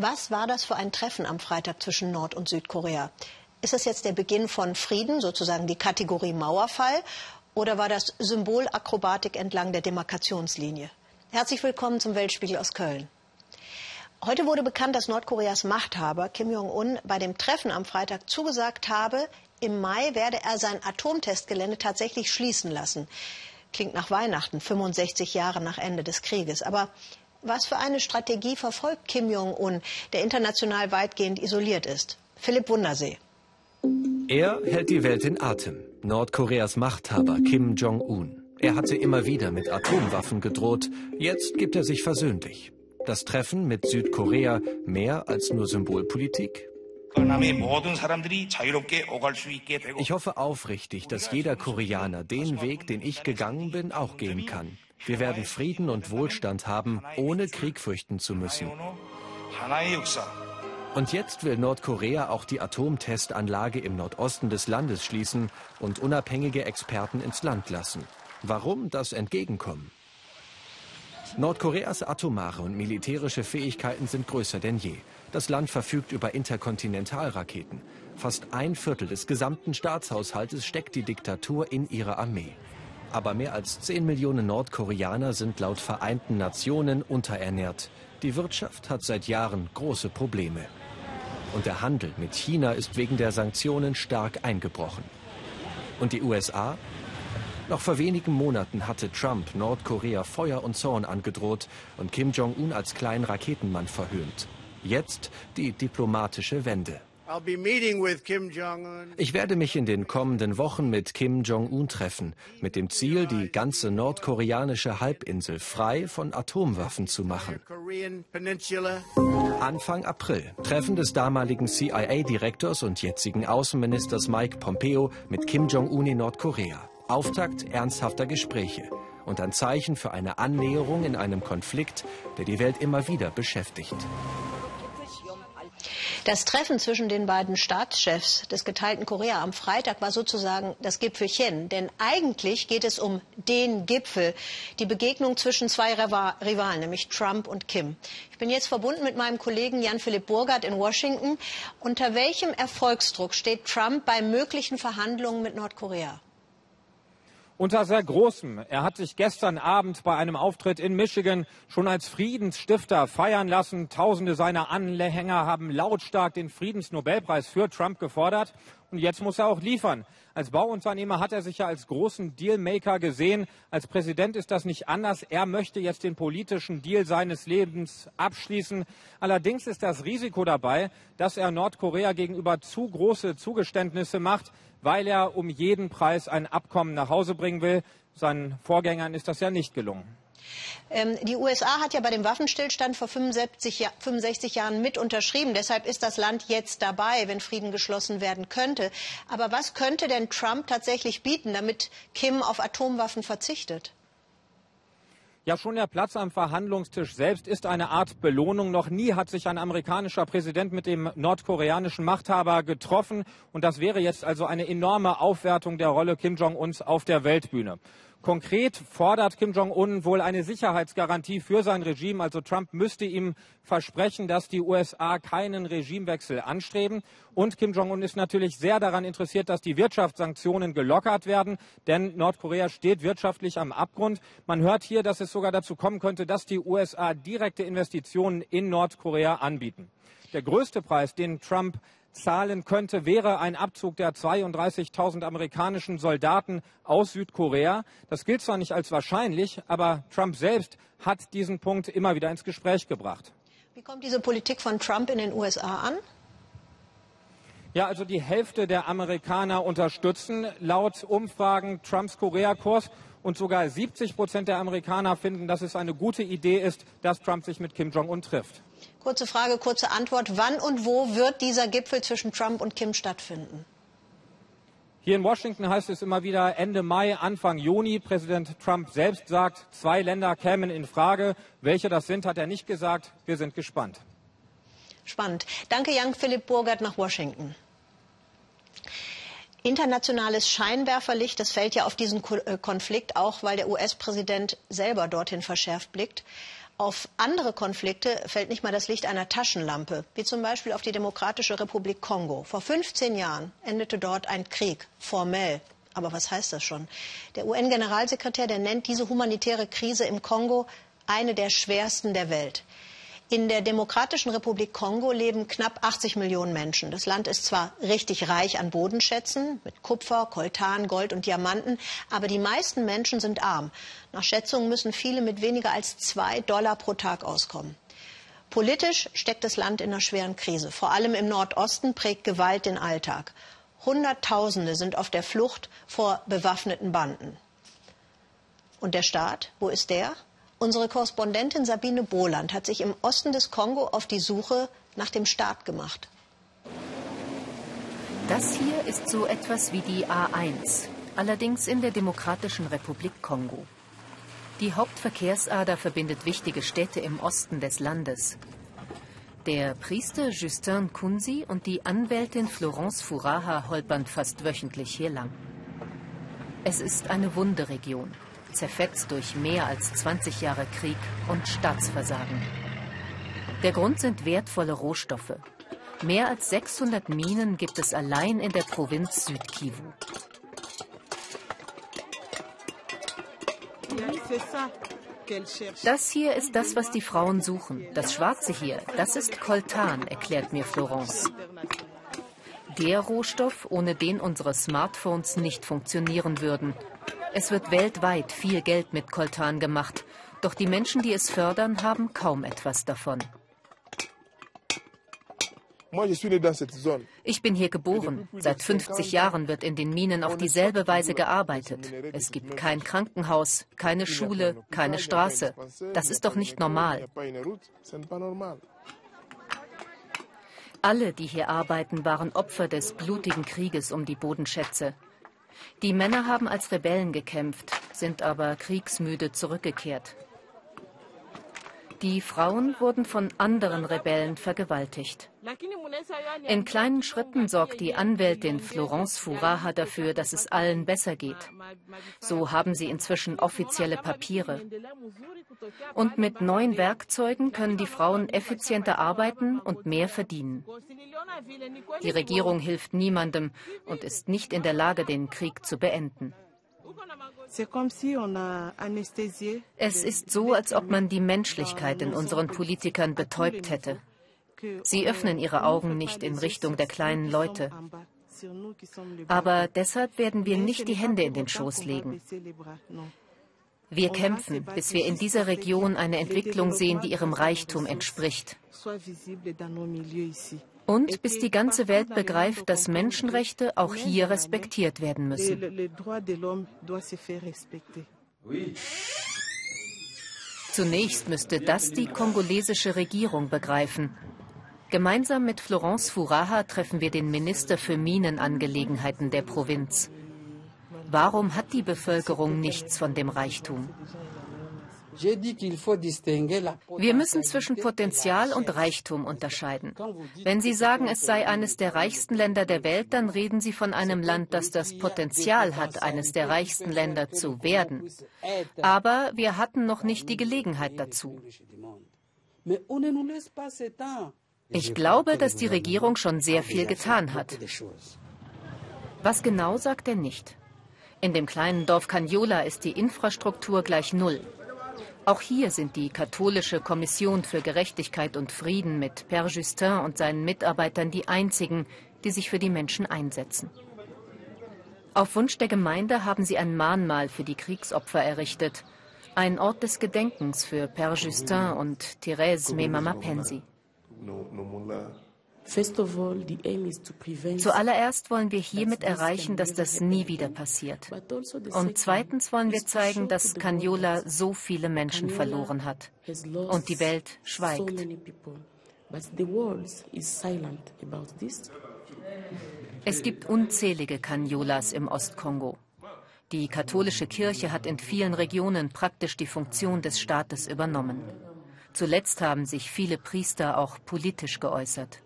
Was war das für ein Treffen am Freitag zwischen Nord- und Südkorea? Ist das jetzt der Beginn von Frieden, sozusagen die Kategorie Mauerfall, oder war das Symbolakrobatik entlang der Demarkationslinie? Herzlich willkommen zum Weltspiegel aus Köln. Heute wurde bekannt, dass Nordkoreas Machthaber Kim Jong-un bei dem Treffen am Freitag zugesagt habe, im Mai werde er sein Atomtestgelände tatsächlich schließen lassen. Klingt nach Weihnachten, 65 Jahre nach Ende des Krieges. Aber was für eine Strategie verfolgt Kim Jong-un, der international weitgehend isoliert ist? Philipp Wundersee. Er hält die Welt in Atem. Nordkoreas Machthaber Kim Jong-un. Er hatte immer wieder mit Atomwaffen gedroht. Jetzt gibt er sich versöhnlich. Das Treffen mit Südkorea mehr als nur Symbolpolitik? Ich hoffe aufrichtig, dass jeder Koreaner den Weg, den ich gegangen bin, auch gehen kann. Wir werden Frieden und Wohlstand haben, ohne Krieg fürchten zu müssen. Und jetzt will Nordkorea auch die Atomtestanlage im Nordosten des Landes schließen und unabhängige Experten ins Land lassen. Warum das Entgegenkommen? Nordkoreas atomare und militärische Fähigkeiten sind größer denn je. Das Land verfügt über Interkontinentalraketen. Fast ein Viertel des gesamten Staatshaushaltes steckt die Diktatur in ihre Armee. Aber mehr als 10 Millionen Nordkoreaner sind laut Vereinten Nationen unterernährt. Die Wirtschaft hat seit Jahren große Probleme. Und der Handel mit China ist wegen der Sanktionen stark eingebrochen. Und die USA? Noch vor wenigen Monaten hatte Trump Nordkorea Feuer und Zorn angedroht und Kim Jong-un als kleinen Raketenmann verhöhnt. Jetzt die diplomatische Wende. Ich werde mich in den kommenden Wochen mit Kim Jong-un treffen, mit dem Ziel, die ganze nordkoreanische Halbinsel frei von Atomwaffen zu machen. Anfang April, Treffen des damaligen CIA-Direktors und jetzigen Außenministers Mike Pompeo mit Kim Jong-un in Nordkorea. Auftakt ernsthafter Gespräche und ein Zeichen für eine Annäherung in einem Konflikt, der die Welt immer wieder beschäftigt. Das Treffen zwischen den beiden Staatschefs des geteilten Korea am Freitag war sozusagen das Gipfelchen. Denn eigentlich geht es um den Gipfel, die Begegnung zwischen zwei Rivalen, nämlich Trump und Kim. Ich bin jetzt verbunden mit meinem Kollegen Jan-Philipp Burgert in Washington. Unter welchem Erfolgsdruck steht Trump bei möglichen Verhandlungen mit Nordkorea? Unter sehr großem. Er hat sich gestern Abend bei einem Auftritt in Michigan schon als Friedensstifter feiern lassen. Tausende seiner Anhänger haben lautstark den Friedensnobelpreis für Trump gefordert. Und jetzt muss er auch liefern. Als Bauunternehmer hat er sich ja als großen Dealmaker gesehen. Als Präsident ist das nicht anders. Er möchte jetzt den politischen Deal seines Lebens abschließen. Allerdings ist das Risiko dabei, dass er Nordkorea gegenüber zu große Zugeständnisse macht weil er um jeden Preis ein Abkommen nach Hause bringen will. Seinen Vorgängern ist das ja nicht gelungen. Ähm, die USA hat ja bei dem Waffenstillstand vor 65, 65, Jahren mit unterschrieben. Deshalb ist das Land jetzt dabei, wenn Frieden geschlossen werden könnte. Aber was könnte denn Trump tatsächlich bieten, damit Kim auf Atomwaffen verzichtet? Ja, schon der Platz am Verhandlungstisch selbst ist eine Art Belohnung. Noch nie hat sich ein amerikanischer Präsident mit dem nordkoreanischen Machthaber getroffen. Und das wäre jetzt also eine enorme Aufwertung der Rolle Kim Jong-uns auf der Weltbühne. Konkret fordert Kim Jong-un wohl eine Sicherheitsgarantie für sein Regime. Also Trump müsste ihm versprechen, dass die USA keinen Regimewechsel anstreben. Und Kim Jong-un ist natürlich sehr daran interessiert, dass die Wirtschaftssanktionen gelockert werden. Denn Nordkorea steht wirtschaftlich am Abgrund. Man hört hier, dass es sogar dazu kommen könnte, dass die USA direkte Investitionen in Nordkorea anbieten. Der größte Preis, den Trump zahlen könnte, wäre ein Abzug der 32.000 amerikanischen Soldaten aus Südkorea. Das gilt zwar nicht als wahrscheinlich, aber Trump selbst hat diesen Punkt immer wieder ins Gespräch gebracht. Wie kommt diese Politik von Trump in den USA an? Ja, also die Hälfte der Amerikaner unterstützen laut Umfragen Trumps Koreakurs und sogar 70 Prozent der Amerikaner finden, dass es eine gute Idee ist, dass Trump sich mit Kim Jong-un trifft. Kurze Frage, kurze Antwort. Wann und wo wird dieser Gipfel zwischen Trump und Kim stattfinden? Hier in Washington heißt es immer wieder Ende Mai, Anfang Juni. Präsident Trump selbst sagt, zwei Länder kämen in Frage. Welche das sind, hat er nicht gesagt. Wir sind gespannt. Spannend. Danke, Jan Philipp Burgert nach Washington. Internationales Scheinwerferlicht, das fällt ja auf diesen äh, Konflikt auch, weil der US-Präsident selber dorthin verschärft blickt. Auf andere Konflikte fällt nicht mal das Licht einer Taschenlampe, wie zum Beispiel auf die Demokratische Republik Kongo. Vor 15 Jahren endete dort ein Krieg, formell. Aber was heißt das schon? Der UN-Generalsekretär, der nennt diese humanitäre Krise im Kongo eine der schwersten der Welt. In der Demokratischen Republik Kongo leben knapp 80 Millionen Menschen. Das Land ist zwar richtig reich an Bodenschätzen mit Kupfer, Koltan, Gold und Diamanten, aber die meisten Menschen sind arm. Nach Schätzungen müssen viele mit weniger als zwei Dollar pro Tag auskommen. Politisch steckt das Land in einer schweren Krise. Vor allem im Nordosten prägt Gewalt den Alltag. Hunderttausende sind auf der Flucht vor bewaffneten Banden. Und der Staat, wo ist der? Unsere Korrespondentin Sabine Boland hat sich im Osten des Kongo auf die Suche nach dem Staat gemacht. Das hier ist so etwas wie die A1, allerdings in der Demokratischen Republik Kongo. Die Hauptverkehrsader verbindet wichtige Städte im Osten des Landes. Der Priester Justin Kunzi und die Anwältin Florence Furaha holpern fast wöchentlich hier lang. Es ist eine Wunderegion zerfetzt durch mehr als 20 Jahre Krieg und Staatsversagen. Der Grund sind wertvolle Rohstoffe. Mehr als 600 Minen gibt es allein in der Provinz Südkivu. Das hier ist das, was die Frauen suchen. Das Schwarze hier, das ist Coltan, erklärt mir Florence. Der Rohstoff, ohne den unsere Smartphones nicht funktionieren würden es wird weltweit viel Geld mit Koltan gemacht, doch die Menschen, die es fördern, haben kaum etwas davon. Ich bin hier geboren. Seit 50 Jahren wird in den Minen auf dieselbe Weise gearbeitet. Es gibt kein Krankenhaus, keine Schule, keine Straße. Das ist doch nicht normal. Alle, die hier arbeiten, waren Opfer des blutigen Krieges um die Bodenschätze. Die Männer haben als Rebellen gekämpft, sind aber kriegsmüde zurückgekehrt. Die Frauen wurden von anderen Rebellen vergewaltigt. In kleinen Schritten sorgt die Anwältin Florence Furaha dafür, dass es allen besser geht. So haben sie inzwischen offizielle Papiere. Und mit neuen Werkzeugen können die Frauen effizienter arbeiten und mehr verdienen. Die Regierung hilft niemandem und ist nicht in der Lage, den Krieg zu beenden. Es ist so, als ob man die Menschlichkeit in unseren Politikern betäubt hätte. Sie öffnen ihre Augen nicht in Richtung der kleinen Leute. Aber deshalb werden wir nicht die Hände in den Schoß legen. Wir kämpfen, bis wir in dieser Region eine Entwicklung sehen, die ihrem Reichtum entspricht. Und bis die ganze Welt begreift, dass Menschenrechte auch hier respektiert werden müssen. Zunächst müsste das die kongolesische Regierung begreifen. Gemeinsam mit Florence Furaha treffen wir den Minister für Minenangelegenheiten der Provinz. Warum hat die Bevölkerung nichts von dem Reichtum? Wir müssen zwischen Potenzial und Reichtum unterscheiden. Wenn Sie sagen, es sei eines der reichsten Länder der Welt, dann reden Sie von einem Land, das das Potenzial hat, eines der reichsten Länder zu werden. Aber wir hatten noch nicht die Gelegenheit dazu. Ich glaube, dass die Regierung schon sehr viel getan hat. Was genau sagt er nicht? In dem kleinen Dorf Caniola ist die Infrastruktur gleich null. Auch hier sind die katholische Kommission für Gerechtigkeit und Frieden mit Père Justin und seinen Mitarbeitern die einzigen, die sich für die Menschen einsetzen. Auf Wunsch der Gemeinde haben sie ein Mahnmal für die Kriegsopfer errichtet, ein Ort des Gedenkens für Père Justin und Thérèse Memama Pensi. Zuallererst wollen wir hiermit erreichen, dass das nie wieder passiert. Also Und zweitens wollen wir zeigen, dass Caniola so viele Menschen verloren hat. Und die Welt schweigt. Es gibt unzählige Caniolas im Ostkongo. Die katholische Kirche hat in vielen Regionen praktisch die Funktion des Staates übernommen. Zuletzt haben sich viele Priester auch politisch geäußert.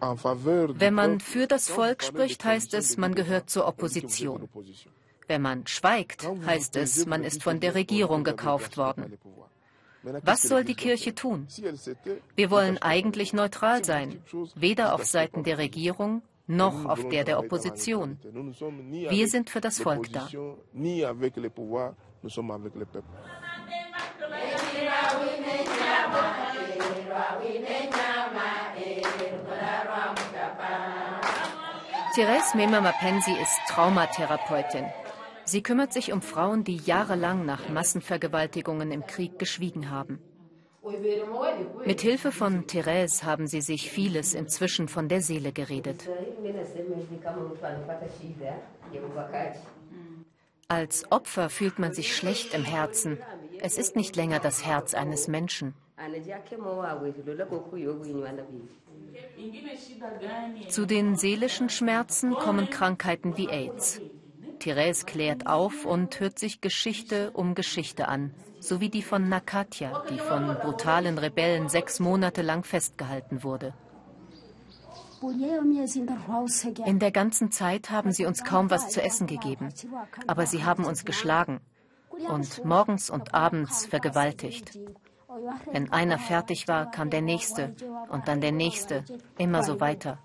Wenn man für das Volk spricht, heißt es, man gehört zur Opposition. Wenn man schweigt, heißt es, man ist von der Regierung gekauft worden. Was soll die Kirche tun? Wir wollen eigentlich neutral sein, weder auf Seiten der Regierung noch auf der der Opposition. Wir sind für das Volk da. Therese Mema Mapenzi ist Traumatherapeutin. Sie kümmert sich um Frauen, die jahrelang nach Massenvergewaltigungen im Krieg geschwiegen haben. Mit Hilfe von Therese haben sie sich vieles inzwischen von der Seele geredet. Als Opfer fühlt man sich schlecht im Herzen. Es ist nicht länger das Herz eines Menschen. Zu den seelischen Schmerzen kommen Krankheiten wie AIDS. Therese klärt auf und hört sich Geschichte um Geschichte an, so wie die von Nakatia, die von brutalen Rebellen sechs Monate lang festgehalten wurde. In der ganzen Zeit haben sie uns kaum was zu essen gegeben, aber sie haben uns geschlagen und morgens und abends vergewaltigt. Wenn einer fertig war, kam der nächste und dann der nächste, immer so weiter.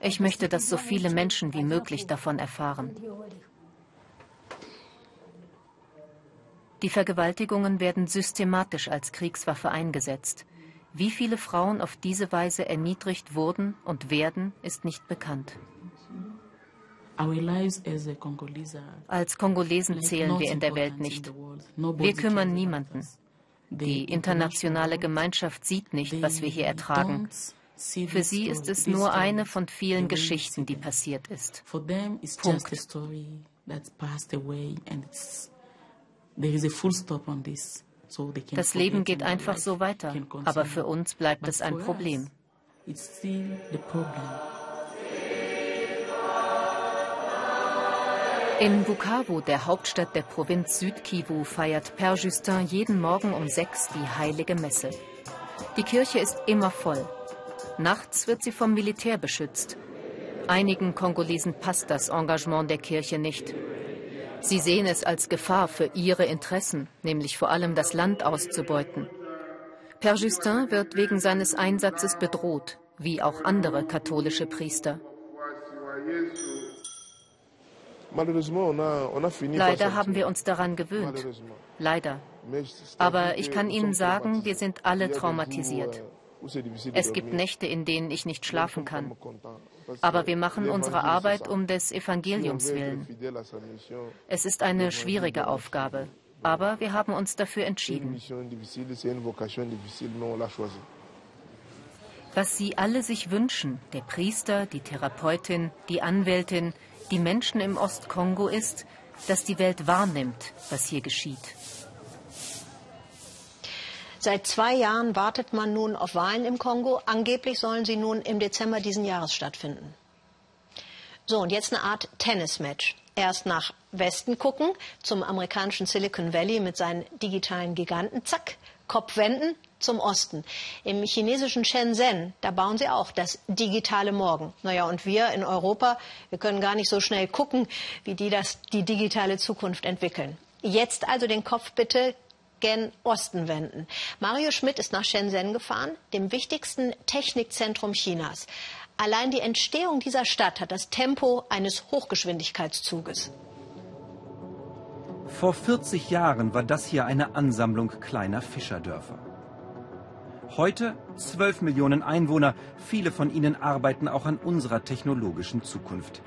Ich möchte, dass so viele Menschen wie möglich davon erfahren. Die Vergewaltigungen werden systematisch als Kriegswaffe eingesetzt. Wie viele Frauen auf diese Weise erniedrigt wurden und werden, ist nicht bekannt. Als Kongolesen zählen wir in der Welt nicht. Wir kümmern niemanden. Die internationale Gemeinschaft sieht nicht, was wir hier ertragen. Für sie ist es nur eine von vielen Geschichten, die passiert ist. Punkt. Das Leben geht einfach so weiter, aber für uns bleibt es ein Problem. In Bukavu, der Hauptstadt der Provinz Südkivu, feiert Père Justin jeden Morgen um sechs die heilige Messe. Die Kirche ist immer voll. Nachts wird sie vom Militär beschützt. Einigen Kongolesen passt das Engagement der Kirche nicht. Sie sehen es als Gefahr für ihre Interessen, nämlich vor allem das Land auszubeuten. Père Justin wird wegen seines Einsatzes bedroht, wie auch andere katholische Priester. Leider haben wir uns daran gewöhnt. Leider. Aber ich kann Ihnen sagen, wir sind alle traumatisiert. Es gibt Nächte, in denen ich nicht schlafen kann. Aber wir machen unsere Arbeit um des Evangeliums willen. Es ist eine schwierige Aufgabe, aber wir haben uns dafür entschieden. Was Sie alle sich wünschen, der Priester, die Therapeutin, die Anwältin, die Menschen im Ostkongo, ist, dass die Welt wahrnimmt, was hier geschieht. Seit zwei Jahren wartet man nun auf Wahlen im Kongo. Angeblich sollen sie nun im Dezember diesen Jahres stattfinden. So, und jetzt eine Art Tennismatch. Erst nach Westen gucken, zum amerikanischen Silicon Valley mit seinen digitalen Giganten. Zack, Kopf wenden zum Osten. Im chinesischen Shenzhen, da bauen sie auch das digitale Morgen. Naja, und wir in Europa, wir können gar nicht so schnell gucken, wie die das, die digitale Zukunft entwickeln. Jetzt also den Kopf bitte gen Osten wenden. Mario Schmidt ist nach Shenzhen gefahren, dem wichtigsten Technikzentrum Chinas. Allein die Entstehung dieser Stadt hat das Tempo eines Hochgeschwindigkeitszuges. Vor 40 Jahren war das hier eine Ansammlung kleiner Fischerdörfer. Heute 12 Millionen Einwohner, viele von ihnen arbeiten auch an unserer technologischen Zukunft.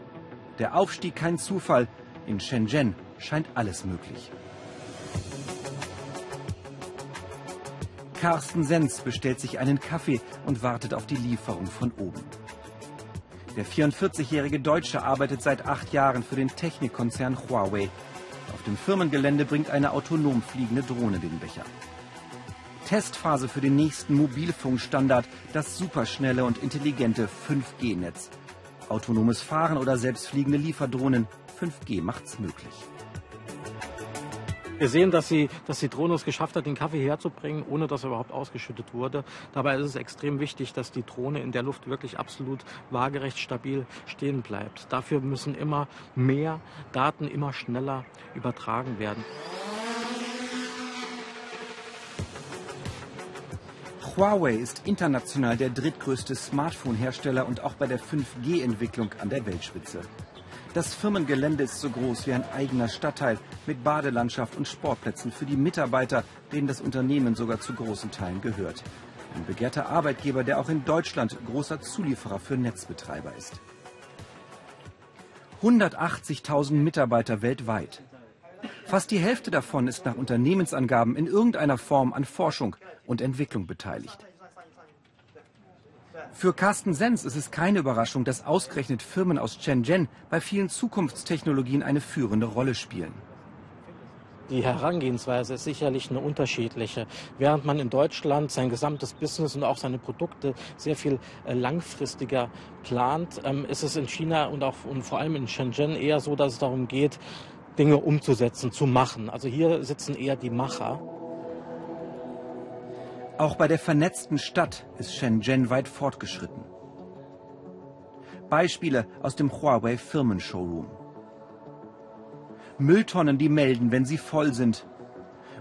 Der Aufstieg kein Zufall, in Shenzhen scheint alles möglich. Carsten Sens bestellt sich einen Kaffee und wartet auf die Lieferung von oben. Der 44-jährige Deutsche arbeitet seit acht Jahren für den Technikkonzern Huawei. Dem Firmengelände bringt eine autonom fliegende Drohne den Becher. Testphase für den nächsten Mobilfunkstandard, das superschnelle und intelligente 5G-Netz. Autonomes Fahren oder selbstfliegende Lieferdrohnen, 5G macht's möglich. Wir sehen, dass, sie, dass die Drohne es geschafft hat, den Kaffee herzubringen, ohne dass er überhaupt ausgeschüttet wurde. Dabei ist es extrem wichtig, dass die Drohne in der Luft wirklich absolut waagerecht stabil stehen bleibt. Dafür müssen immer mehr Daten immer schneller übertragen werden. Huawei ist international der drittgrößte Smartphone-Hersteller und auch bei der 5G-Entwicklung an der Weltspitze. Das Firmengelände ist so groß wie ein eigener Stadtteil mit Badelandschaft und Sportplätzen für die Mitarbeiter, denen das Unternehmen sogar zu großen Teilen gehört. Ein begehrter Arbeitgeber, der auch in Deutschland großer Zulieferer für Netzbetreiber ist. 180.000 Mitarbeiter weltweit. Fast die Hälfte davon ist nach Unternehmensangaben in irgendeiner Form an Forschung und Entwicklung beteiligt. Für Carsten Sens ist es keine Überraschung, dass ausgerechnet Firmen aus Shenzhen bei vielen Zukunftstechnologien eine führende Rolle spielen. Die Herangehensweise ist sicherlich eine unterschiedliche. Während man in Deutschland sein gesamtes Business und auch seine Produkte sehr viel äh, langfristiger plant, ähm, ist es in China und auch und vor allem in Shenzhen eher so, dass es darum geht, Dinge umzusetzen, zu machen. Also hier sitzen eher die Macher. Auch bei der vernetzten Stadt ist Shenzhen weit fortgeschritten. Beispiele aus dem Huawei Firmenshowroom. Mülltonnen, die melden, wenn sie voll sind.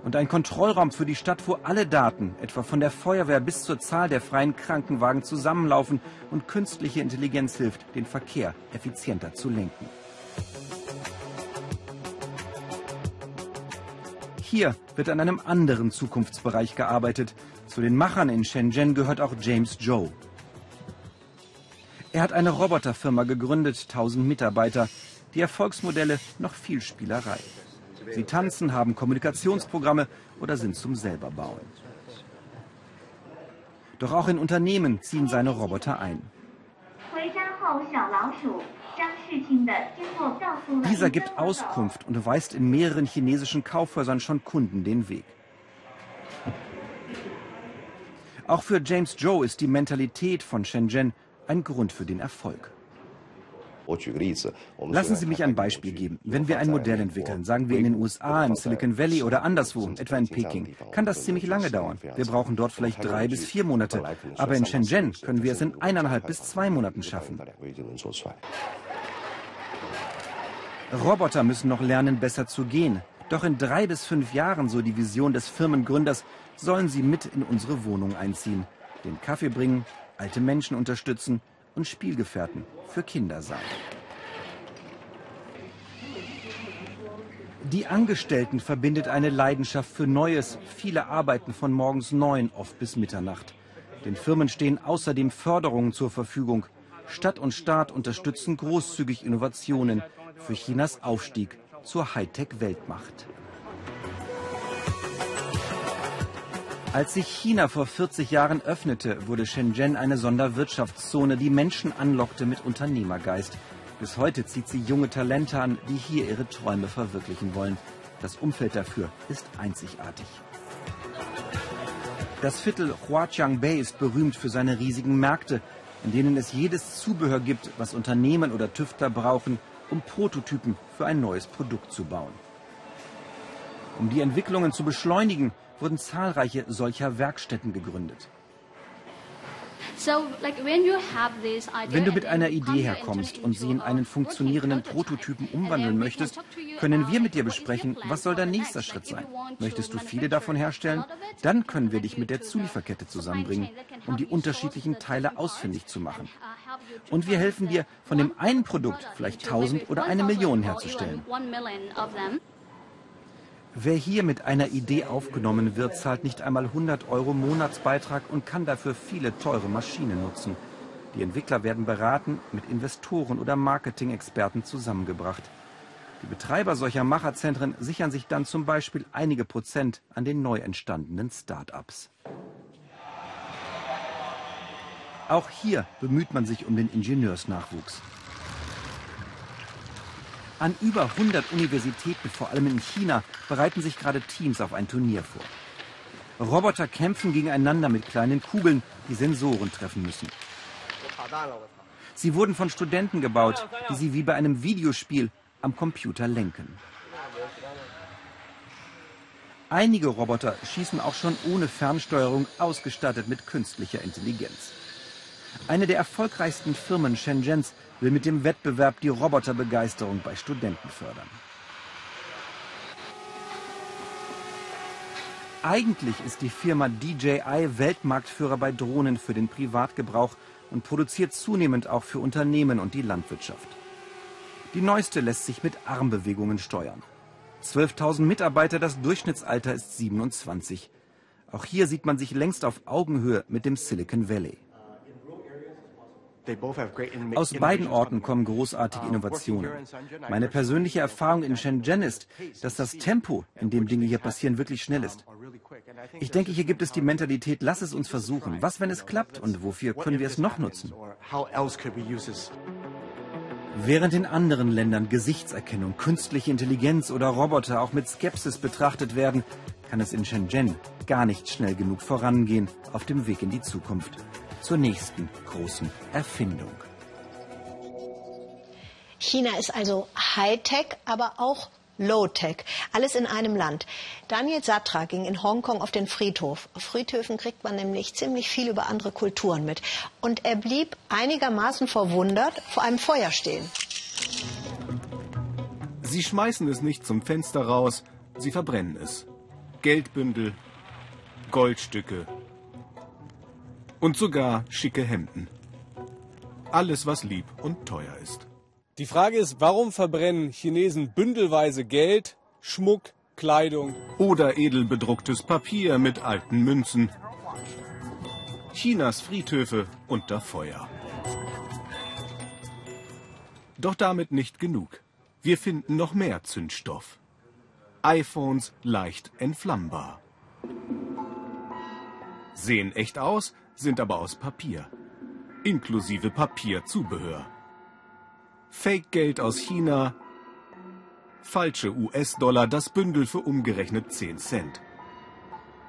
Und ein Kontrollraum für die Stadt, wo alle Daten, etwa von der Feuerwehr bis zur Zahl der freien Krankenwagen, zusammenlaufen und künstliche Intelligenz hilft, den Verkehr effizienter zu lenken. Hier wird an einem anderen Zukunftsbereich gearbeitet. Zu den Machern in Shenzhen gehört auch James Joe. Er hat eine Roboterfirma gegründet, 1000 Mitarbeiter. Die Erfolgsmodelle noch viel Spielerei. Sie tanzen, haben Kommunikationsprogramme oder sind zum selberbauen. Doch auch in Unternehmen ziehen seine Roboter ein. Dieser gibt Auskunft und weist in mehreren chinesischen Kaufhäusern schon Kunden den Weg. Auch für James Joe ist die Mentalität von Shenzhen ein Grund für den Erfolg. Lassen Sie mich ein Beispiel geben. Wenn wir ein Modell entwickeln, sagen wir in den USA, im Silicon Valley oder anderswo, etwa in Peking, kann das ziemlich lange dauern. Wir brauchen dort vielleicht drei bis vier Monate. Aber in Shenzhen können wir es in eineinhalb bis zwei Monaten schaffen. Roboter müssen noch lernen, besser zu gehen. Doch in drei bis fünf Jahren, so die Vision des Firmengründers, sollen sie mit in unsere Wohnung einziehen, den Kaffee bringen, alte Menschen unterstützen und Spielgefährten für Kinder sein. Die Angestellten verbindet eine Leidenschaft für Neues. Viele arbeiten von morgens neun oft bis Mitternacht. Den Firmen stehen außerdem Förderungen zur Verfügung. Stadt und Staat unterstützen großzügig Innovationen für Chinas Aufstieg zur Hightech-Weltmacht. Als sich China vor 40 Jahren öffnete, wurde Shenzhen eine Sonderwirtschaftszone, die Menschen anlockte mit Unternehmergeist. Bis heute zieht sie junge Talente an, die hier ihre Träume verwirklichen wollen. Das Umfeld dafür ist einzigartig. Das Viertel Huaqiangbei ist berühmt für seine riesigen Märkte, in denen es jedes Zubehör gibt, was Unternehmen oder Tüftler brauchen, um Prototypen für ein neues Produkt zu bauen. Um die Entwicklungen zu beschleunigen, wurden zahlreiche solcher Werkstätten gegründet. Wenn du mit einer Idee herkommst und sie in einen funktionierenden Prototypen umwandeln möchtest, können wir mit dir besprechen, was soll dein nächster Schritt sein. Möchtest du viele davon herstellen? Dann können wir dich mit der Zulieferkette zusammenbringen, um die unterschiedlichen Teile ausfindig zu machen. Und wir helfen dir, von dem einen Produkt vielleicht tausend oder eine Million herzustellen. Wer hier mit einer Idee aufgenommen wird, zahlt nicht einmal 100 Euro Monatsbeitrag und kann dafür viele teure Maschinen nutzen. Die Entwickler werden beraten, mit Investoren oder Marketing-Experten zusammengebracht. Die Betreiber solcher Macherzentren sichern sich dann zum Beispiel einige Prozent an den neu entstandenen Start-ups. Auch hier bemüht man sich um den Ingenieursnachwuchs. An über 100 Universitäten, vor allem in China, bereiten sich gerade Teams auf ein Turnier vor. Roboter kämpfen gegeneinander mit kleinen Kugeln, die Sensoren treffen müssen. Sie wurden von Studenten gebaut, die sie wie bei einem Videospiel am Computer lenken. Einige Roboter schießen auch schon ohne Fernsteuerung, ausgestattet mit künstlicher Intelligenz. Eine der erfolgreichsten Firmen Shenzhens will mit dem Wettbewerb die Roboterbegeisterung bei Studenten fördern. Eigentlich ist die Firma DJI Weltmarktführer bei Drohnen für den Privatgebrauch und produziert zunehmend auch für Unternehmen und die Landwirtschaft. Die neueste lässt sich mit Armbewegungen steuern. 12.000 Mitarbeiter, das Durchschnittsalter ist 27. Auch hier sieht man sich längst auf Augenhöhe mit dem Silicon Valley. Aus beiden Orten kommen großartige Innovationen. Meine persönliche Erfahrung in Shenzhen ist, dass das Tempo, in dem Dinge hier passieren, wirklich schnell ist. Ich denke, hier gibt es die Mentalität, lass es uns versuchen. Was, wenn es klappt und wofür können wir es noch nutzen? Während in anderen Ländern Gesichtserkennung, künstliche Intelligenz oder Roboter auch mit Skepsis betrachtet werden, kann es in Shenzhen gar nicht schnell genug vorangehen auf dem Weg in die Zukunft, zur nächsten großen Erfindung. China ist also Hightech, aber auch Low-Tech, alles in einem Land. Daniel Satra ging in Hongkong auf den Friedhof. Auf Friedhöfen kriegt man nämlich ziemlich viel über andere Kulturen mit. Und er blieb einigermaßen verwundert vor einem Feuer stehen. Sie schmeißen es nicht zum Fenster raus, sie verbrennen es. Geldbündel, Goldstücke und sogar schicke Hemden. Alles, was lieb und teuer ist. Die Frage ist, warum verbrennen Chinesen bündelweise Geld, Schmuck, Kleidung oder edel bedrucktes Papier mit alten Münzen? Chinas Friedhöfe unter Feuer. Doch damit nicht genug. Wir finden noch mehr Zündstoff. iPhones leicht entflammbar. Sehen echt aus, sind aber aus Papier. Inklusive Papierzubehör. Fake-Geld aus China, falsche US-Dollar, das Bündel für umgerechnet 10 Cent.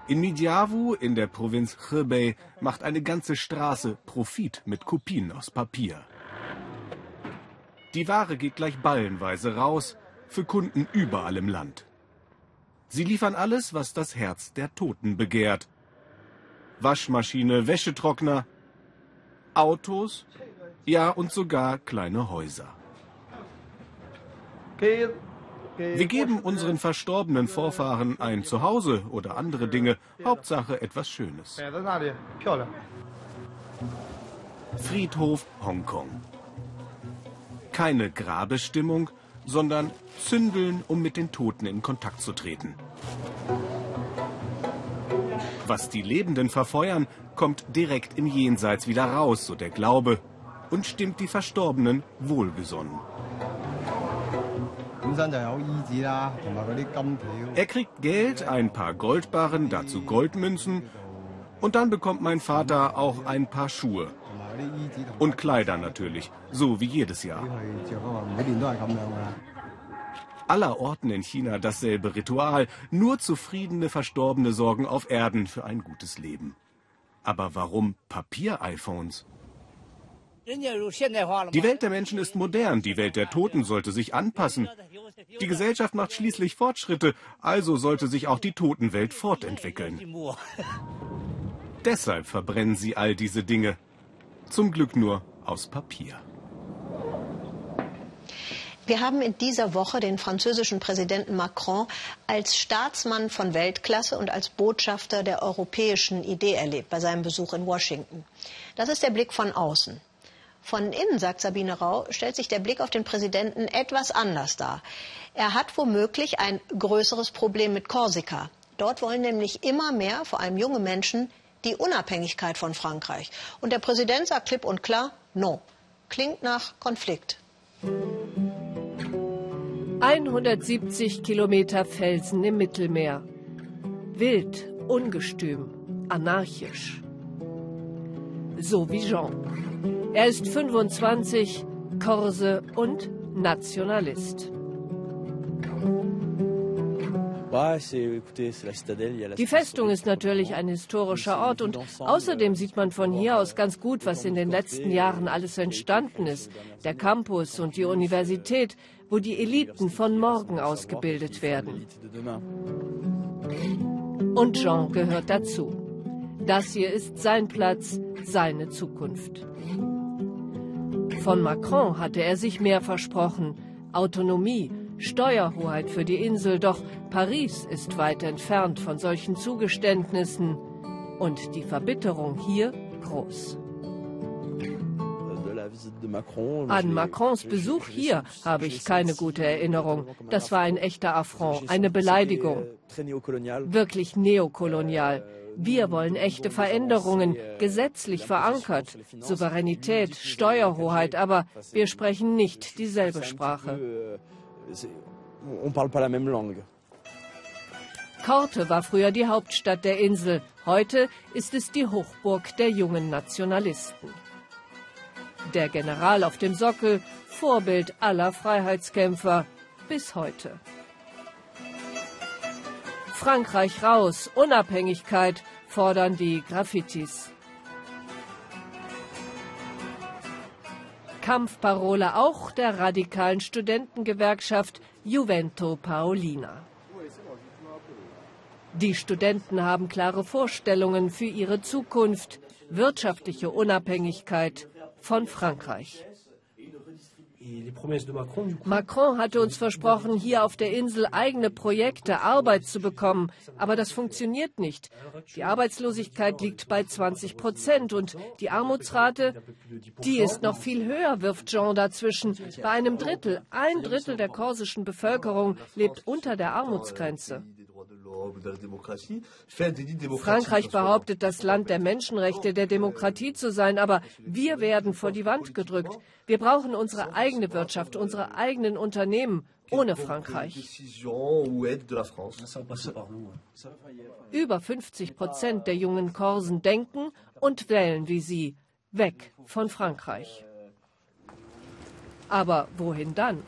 In Midjavu in der Provinz Hebei macht eine ganze Straße Profit mit Kopien aus Papier. Die Ware geht gleich ballenweise raus, für Kunden überall im Land. Sie liefern alles, was das Herz der Toten begehrt. Waschmaschine, Wäschetrockner, Autos, ja und sogar kleine Häuser. Wir geben unseren verstorbenen Vorfahren ein Zuhause oder andere Dinge, Hauptsache etwas Schönes. Friedhof Hongkong. Keine Grabestimmung, sondern Zündeln, um mit den Toten in Kontakt zu treten. Was die Lebenden verfeuern, kommt direkt im Jenseits wieder raus, so der Glaube, und stimmt die Verstorbenen wohlgesonnen. Er kriegt Geld, ein paar Goldbarren, dazu Goldmünzen und dann bekommt mein Vater auch ein paar Schuhe. Und Kleider natürlich, so wie jedes Jahr. Aller Orten in China dasselbe Ritual, nur zufriedene Verstorbene sorgen auf Erden für ein gutes Leben. Aber warum Papier-iPhones? Die Welt der Menschen ist modern, die Welt der Toten sollte sich anpassen. Die Gesellschaft macht schließlich Fortschritte, also sollte sich auch die Totenwelt fortentwickeln. Deshalb verbrennen sie all diese Dinge. Zum Glück nur aus Papier. Wir haben in dieser Woche den französischen Präsidenten Macron als Staatsmann von Weltklasse und als Botschafter der europäischen Idee erlebt bei seinem Besuch in Washington. Das ist der Blick von außen. Von innen, sagt Sabine Rau, stellt sich der Blick auf den Präsidenten etwas anders dar. Er hat womöglich ein größeres Problem mit Korsika. Dort wollen nämlich immer mehr, vor allem junge Menschen, die Unabhängigkeit von Frankreich. Und der Präsident sagt klipp und klar, no. Klingt nach Konflikt. 170 Kilometer Felsen im Mittelmeer. Wild, ungestüm, anarchisch. So wie Jean. Er ist 25, Korse und Nationalist. Die Festung ist natürlich ein historischer Ort und außerdem sieht man von hier aus ganz gut, was in den letzten Jahren alles entstanden ist. Der Campus und die Universität, wo die Eliten von morgen ausgebildet werden. Und Jean gehört dazu. Das hier ist sein Platz, seine Zukunft. Von Macron hatte er sich mehr versprochen. Autonomie, Steuerhoheit für die Insel, doch Paris ist weit entfernt von solchen Zugeständnissen und die Verbitterung hier groß. An Macrons Besuch hier habe ich keine gute Erinnerung. Das war ein echter Affront, eine Beleidigung. Wirklich neokolonial. Wir wollen echte Veränderungen, gesetzlich verankert, Souveränität, Steuerhoheit, aber wir sprechen nicht dieselbe Sprache. Korte war früher die Hauptstadt der Insel. Heute ist es die Hochburg der jungen Nationalisten. Der General auf dem Sockel, Vorbild aller Freiheitskämpfer bis heute. Frankreich raus, Unabhängigkeit fordern die Graffitis. Kampfparole auch der radikalen Studentengewerkschaft Juvento Paolina. Die Studenten haben klare Vorstellungen für ihre Zukunft, wirtschaftliche Unabhängigkeit von Frankreich. Macron hatte uns versprochen, hier auf der Insel eigene Projekte, Arbeit zu bekommen. Aber das funktioniert nicht. Die Arbeitslosigkeit liegt bei 20 Prozent und die Armutsrate, die ist noch viel höher, wirft Jean dazwischen. Bei einem Drittel, ein Drittel der korsischen Bevölkerung lebt unter der Armutsgrenze. Frankreich behauptet, das Land der Menschenrechte, der Demokratie zu sein, aber wir werden vor die Wand gedrückt. Wir brauchen unsere eigene Wirtschaft, unsere eigenen Unternehmen ohne Frankreich. Über 50 Prozent der jungen Korsen denken und wählen wie sie. Weg von Frankreich. Aber wohin dann?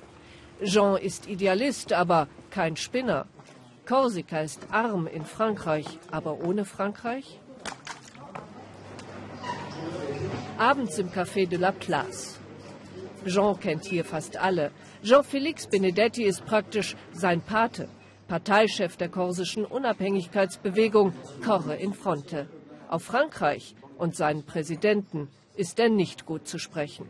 Jean ist Idealist, aber kein Spinner. Korsika ist arm in Frankreich, aber ohne Frankreich? Abends im Café de la Place. Jean kennt hier fast alle. Jean-Félix Benedetti ist praktisch sein Pate, Parteichef der korsischen Unabhängigkeitsbewegung Corre in Fronte. Auf Frankreich und seinen Präsidenten ist er nicht gut zu sprechen.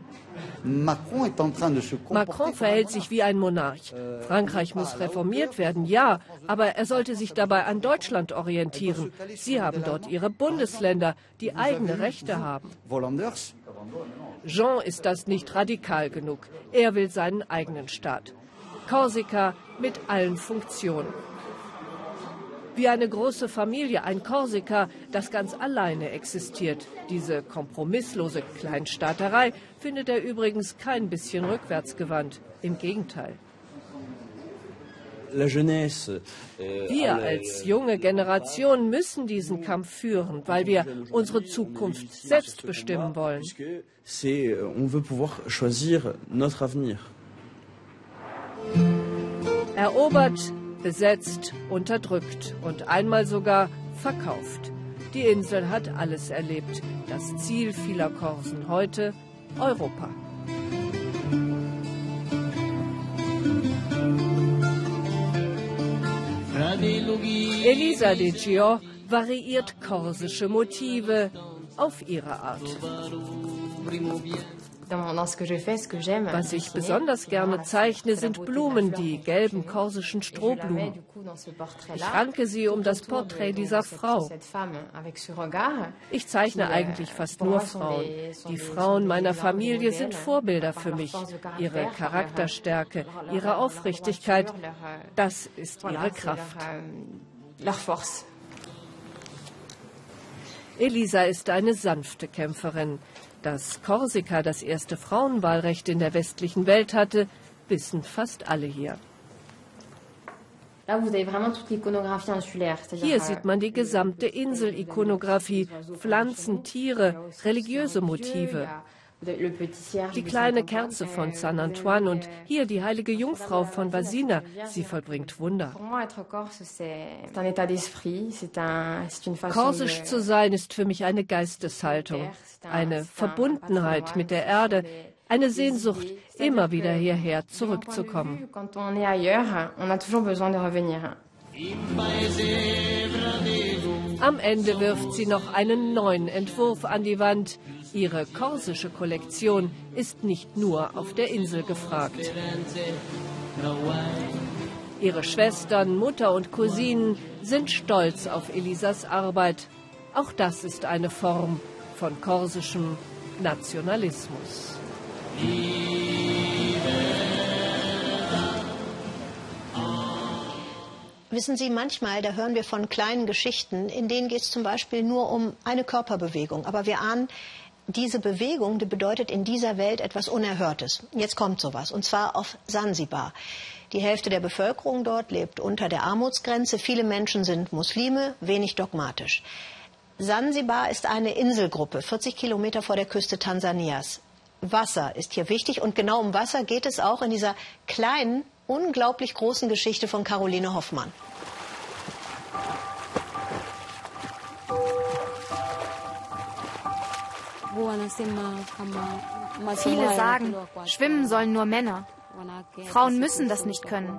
Macron verhält sich wie ein Monarch. Frankreich muss reformiert werden, ja, aber er sollte sich dabei an Deutschland orientieren. Sie haben dort ihre Bundesländer, die eigene Rechte haben. Jean ist das nicht radikal genug. Er will seinen eigenen Staat. Korsika mit allen Funktionen wie eine große Familie, ein Korsika, das ganz alleine existiert. Diese kompromisslose Kleinstaaterei findet er übrigens kein bisschen rückwärtsgewandt. Im Gegenteil. Euh, wir als junge Generation müssen diesen Kampf führen, weil wir unsere Zukunft selbst bestimmen wollen. Erobert, besetzt, unterdrückt und einmal sogar verkauft. Die Insel hat alles erlebt. Das Ziel vieler Korsen heute Europa. Elisa de Gio variiert korsische Motive auf ihre Art. Was ich besonders gerne zeichne, sind Blumen, die gelben korsischen Strohblumen. Ich ranke sie um das Porträt dieser Frau. Ich zeichne euh, eigentlich fast nur Frauen. Die Frauen meiner Familie sind Vorbilder für mich. Ihre Charakterstärke, ihre Aufrichtigkeit, euh, das ist ihre Kraft. Euh, Elisa ist eine sanfte Kämpferin. Dass Korsika das erste Frauenwahlrecht in der westlichen Welt hatte, wissen fast alle hier. Hier sieht man die gesamte Insel-Ikonographie, Pflanzen, Tiere, religiöse Motive. Die kleine Kerze von San Antoine und hier die heilige Jungfrau von Vasina. Sie vollbringt Wunder. Korsisch zu sein ist für mich eine Geisteshaltung, eine Verbundenheit mit der Erde, eine Sehnsucht, immer wieder hierher zurückzukommen. Am Ende wirft sie noch einen neuen Entwurf an die Wand. Ihre korsische Kollektion ist nicht nur auf der Insel gefragt. Ihre Schwestern, Mutter und Cousinen sind stolz auf Elisas Arbeit. Auch das ist eine Form von korsischem Nationalismus. Wissen Sie, manchmal, da hören wir von kleinen Geschichten, in denen geht es zum Beispiel nur um eine Körperbewegung. Aber wir ahnen, diese Bewegung die bedeutet in dieser Welt etwas Unerhörtes. Jetzt kommt sowas, und zwar auf Sansibar. Die Hälfte der Bevölkerung dort lebt unter der Armutsgrenze. Viele Menschen sind Muslime, wenig dogmatisch. Sansibar ist eine Inselgruppe, 40 Kilometer vor der Küste Tansanias. Wasser ist hier wichtig und genau um Wasser geht es auch in dieser kleinen, unglaublich großen Geschichte von Caroline Hoffmann. Viele sagen, schwimmen sollen nur Männer. Frauen müssen das nicht können.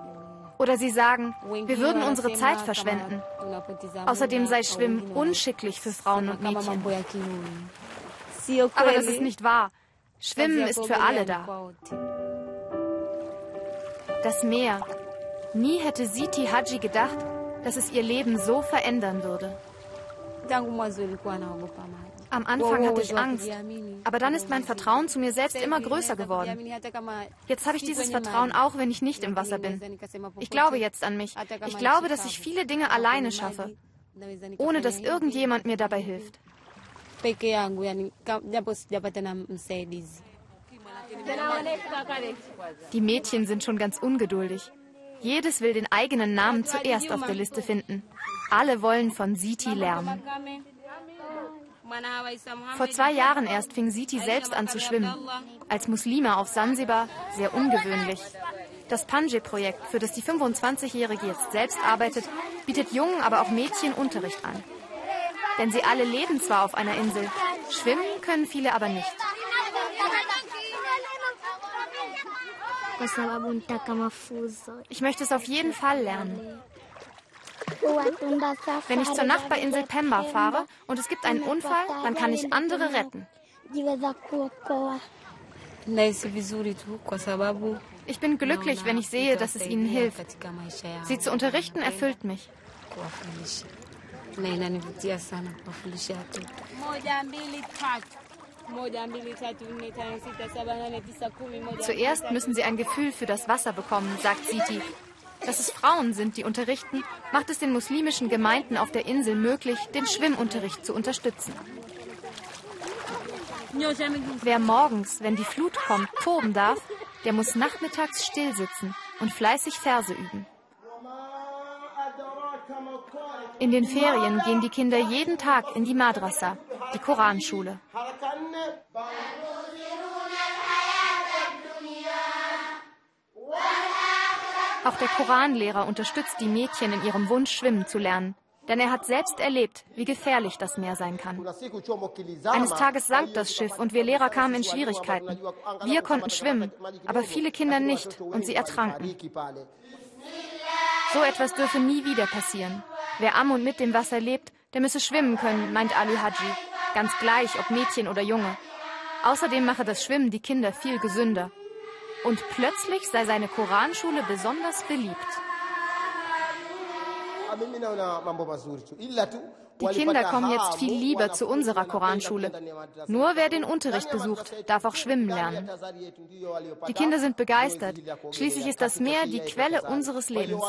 Oder sie sagen, wir würden unsere Zeit verschwenden. Außerdem sei Schwimmen unschicklich für Frauen und Mädchen. Aber das ist nicht wahr. Schwimmen ist für alle da. Das Meer. Nie hätte Siti Haji gedacht, dass es ihr Leben so verändern würde. Am Anfang hatte ich Angst, aber dann ist mein Vertrauen zu mir selbst immer größer geworden. Jetzt habe ich dieses Vertrauen auch, wenn ich nicht im Wasser bin. Ich glaube jetzt an mich. Ich glaube, dass ich viele Dinge alleine schaffe, ohne dass irgendjemand mir dabei hilft. Die Mädchen sind schon ganz ungeduldig. Jedes will den eigenen Namen zuerst auf der Liste finden. Alle wollen von Siti lernen. Vor zwei Jahren erst fing Siti selbst an zu schwimmen. Als Muslime auf Sansibar sehr ungewöhnlich. Das Panje-Projekt, für das die 25-Jährige jetzt selbst arbeitet, bietet Jungen, aber auch Mädchen Unterricht an. Denn sie alle leben zwar auf einer Insel, schwimmen können viele aber nicht. Ich möchte es auf jeden Fall lernen. Wenn ich zur Nachbarinsel Pemba fahre und es gibt einen Unfall, dann kann ich andere retten. Ich bin glücklich, wenn ich sehe, dass es ihnen hilft. Sie zu unterrichten erfüllt mich. Zuerst müssen sie ein Gefühl für das Wasser bekommen, sagt Siti. Dass es Frauen sind, die unterrichten, macht es den muslimischen Gemeinden auf der Insel möglich, den Schwimmunterricht zu unterstützen. Wer morgens, wenn die Flut kommt, toben darf, der muss nachmittags still sitzen und fleißig Verse üben. In den Ferien gehen die Kinder jeden Tag in die Madrasa, die Koranschule. Auch der Koranlehrer unterstützt die Mädchen in ihrem Wunsch, schwimmen zu lernen. Denn er hat selbst erlebt, wie gefährlich das Meer sein kann. Eines Tages sank das Schiff und wir Lehrer kamen in Schwierigkeiten. Wir konnten schwimmen, aber viele Kinder nicht und sie ertranken. So etwas dürfe nie wieder passieren. Wer am und mit dem Wasser lebt, der müsse schwimmen können, meint Ali Haji. Ganz gleich, ob Mädchen oder Junge. Außerdem mache das Schwimmen die Kinder viel gesünder. Und plötzlich sei seine Koranschule besonders beliebt. Die Kinder kommen jetzt viel lieber zu unserer Koranschule. Nur wer den Unterricht besucht, darf auch schwimmen lernen. Die Kinder sind begeistert. Schließlich ist das Meer die Quelle unseres Lebens.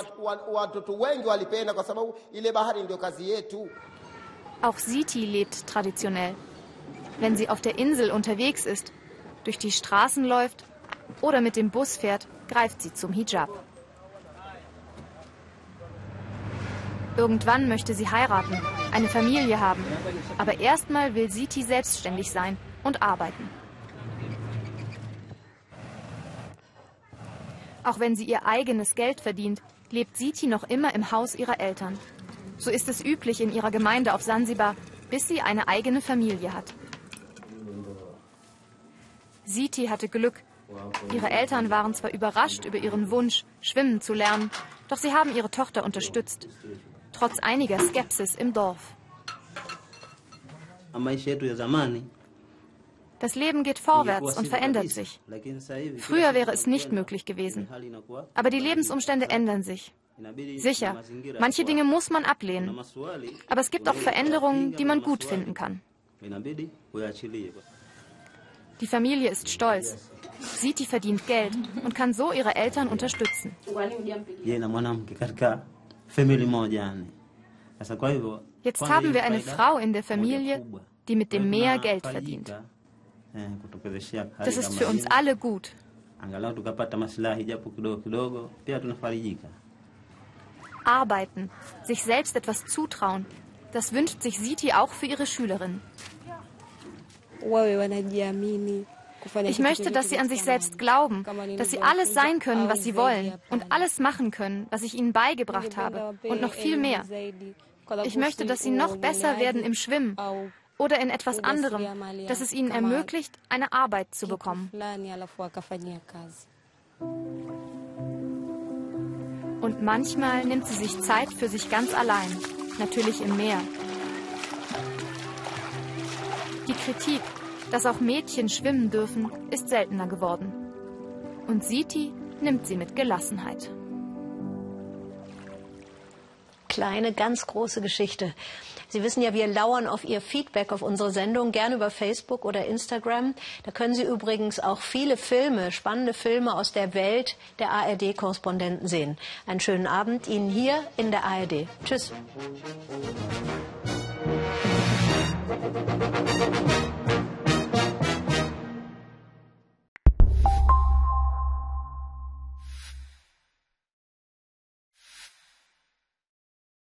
Auch Siti lebt traditionell. Wenn sie auf der Insel unterwegs ist, durch die Straßen läuft oder mit dem Bus fährt, greift sie zum Hijab. Irgendwann möchte sie heiraten, eine Familie haben. Aber erstmal will Siti selbstständig sein und arbeiten. Auch wenn sie ihr eigenes Geld verdient, lebt Siti noch immer im Haus ihrer Eltern. So ist es üblich in ihrer Gemeinde auf Sansibar, bis sie eine eigene Familie hat. Siti hatte Glück. Ihre Eltern waren zwar überrascht über ihren Wunsch, schwimmen zu lernen, Doch sie haben ihre Tochter unterstützt, trotz einiger Skepsis im Dorf. Das Leben geht vorwärts und verändert sich. Früher wäre es nicht möglich gewesen. Aber die Lebensumstände ändern sich. Sicher, manche Dinge muss man ablehnen. Aber es gibt auch Veränderungen, die man gut finden kann. Die Familie ist stolz. Siti verdient Geld und kann so ihre Eltern unterstützen. Jetzt haben wir eine Frau in der Familie, die mit dem Meer Geld verdient. Das ist für uns alle gut. Arbeiten, sich selbst etwas zutrauen, das wünscht sich Siti auch für ihre Schülerin. Ich möchte, dass sie an sich selbst glauben, dass sie alles sein können, was sie wollen und alles machen können, was ich ihnen beigebracht habe und noch viel mehr. Ich möchte, dass sie noch besser werden im Schwimmen oder in etwas anderem, das es ihnen ermöglicht, eine Arbeit zu bekommen. Und manchmal nimmt sie sich Zeit für sich ganz allein, natürlich im Meer. Die Kritik, dass auch Mädchen schwimmen dürfen, ist seltener geworden. Und Siti nimmt sie mit Gelassenheit. Kleine, ganz große Geschichte. Sie wissen ja, wir lauern auf Ihr Feedback auf unsere Sendung, gerne über Facebook oder Instagram. Da können Sie übrigens auch viele Filme, spannende Filme aus der Welt der ARD-Korrespondenten sehen. Einen schönen Abend Ihnen hier in der ARD. Tschüss.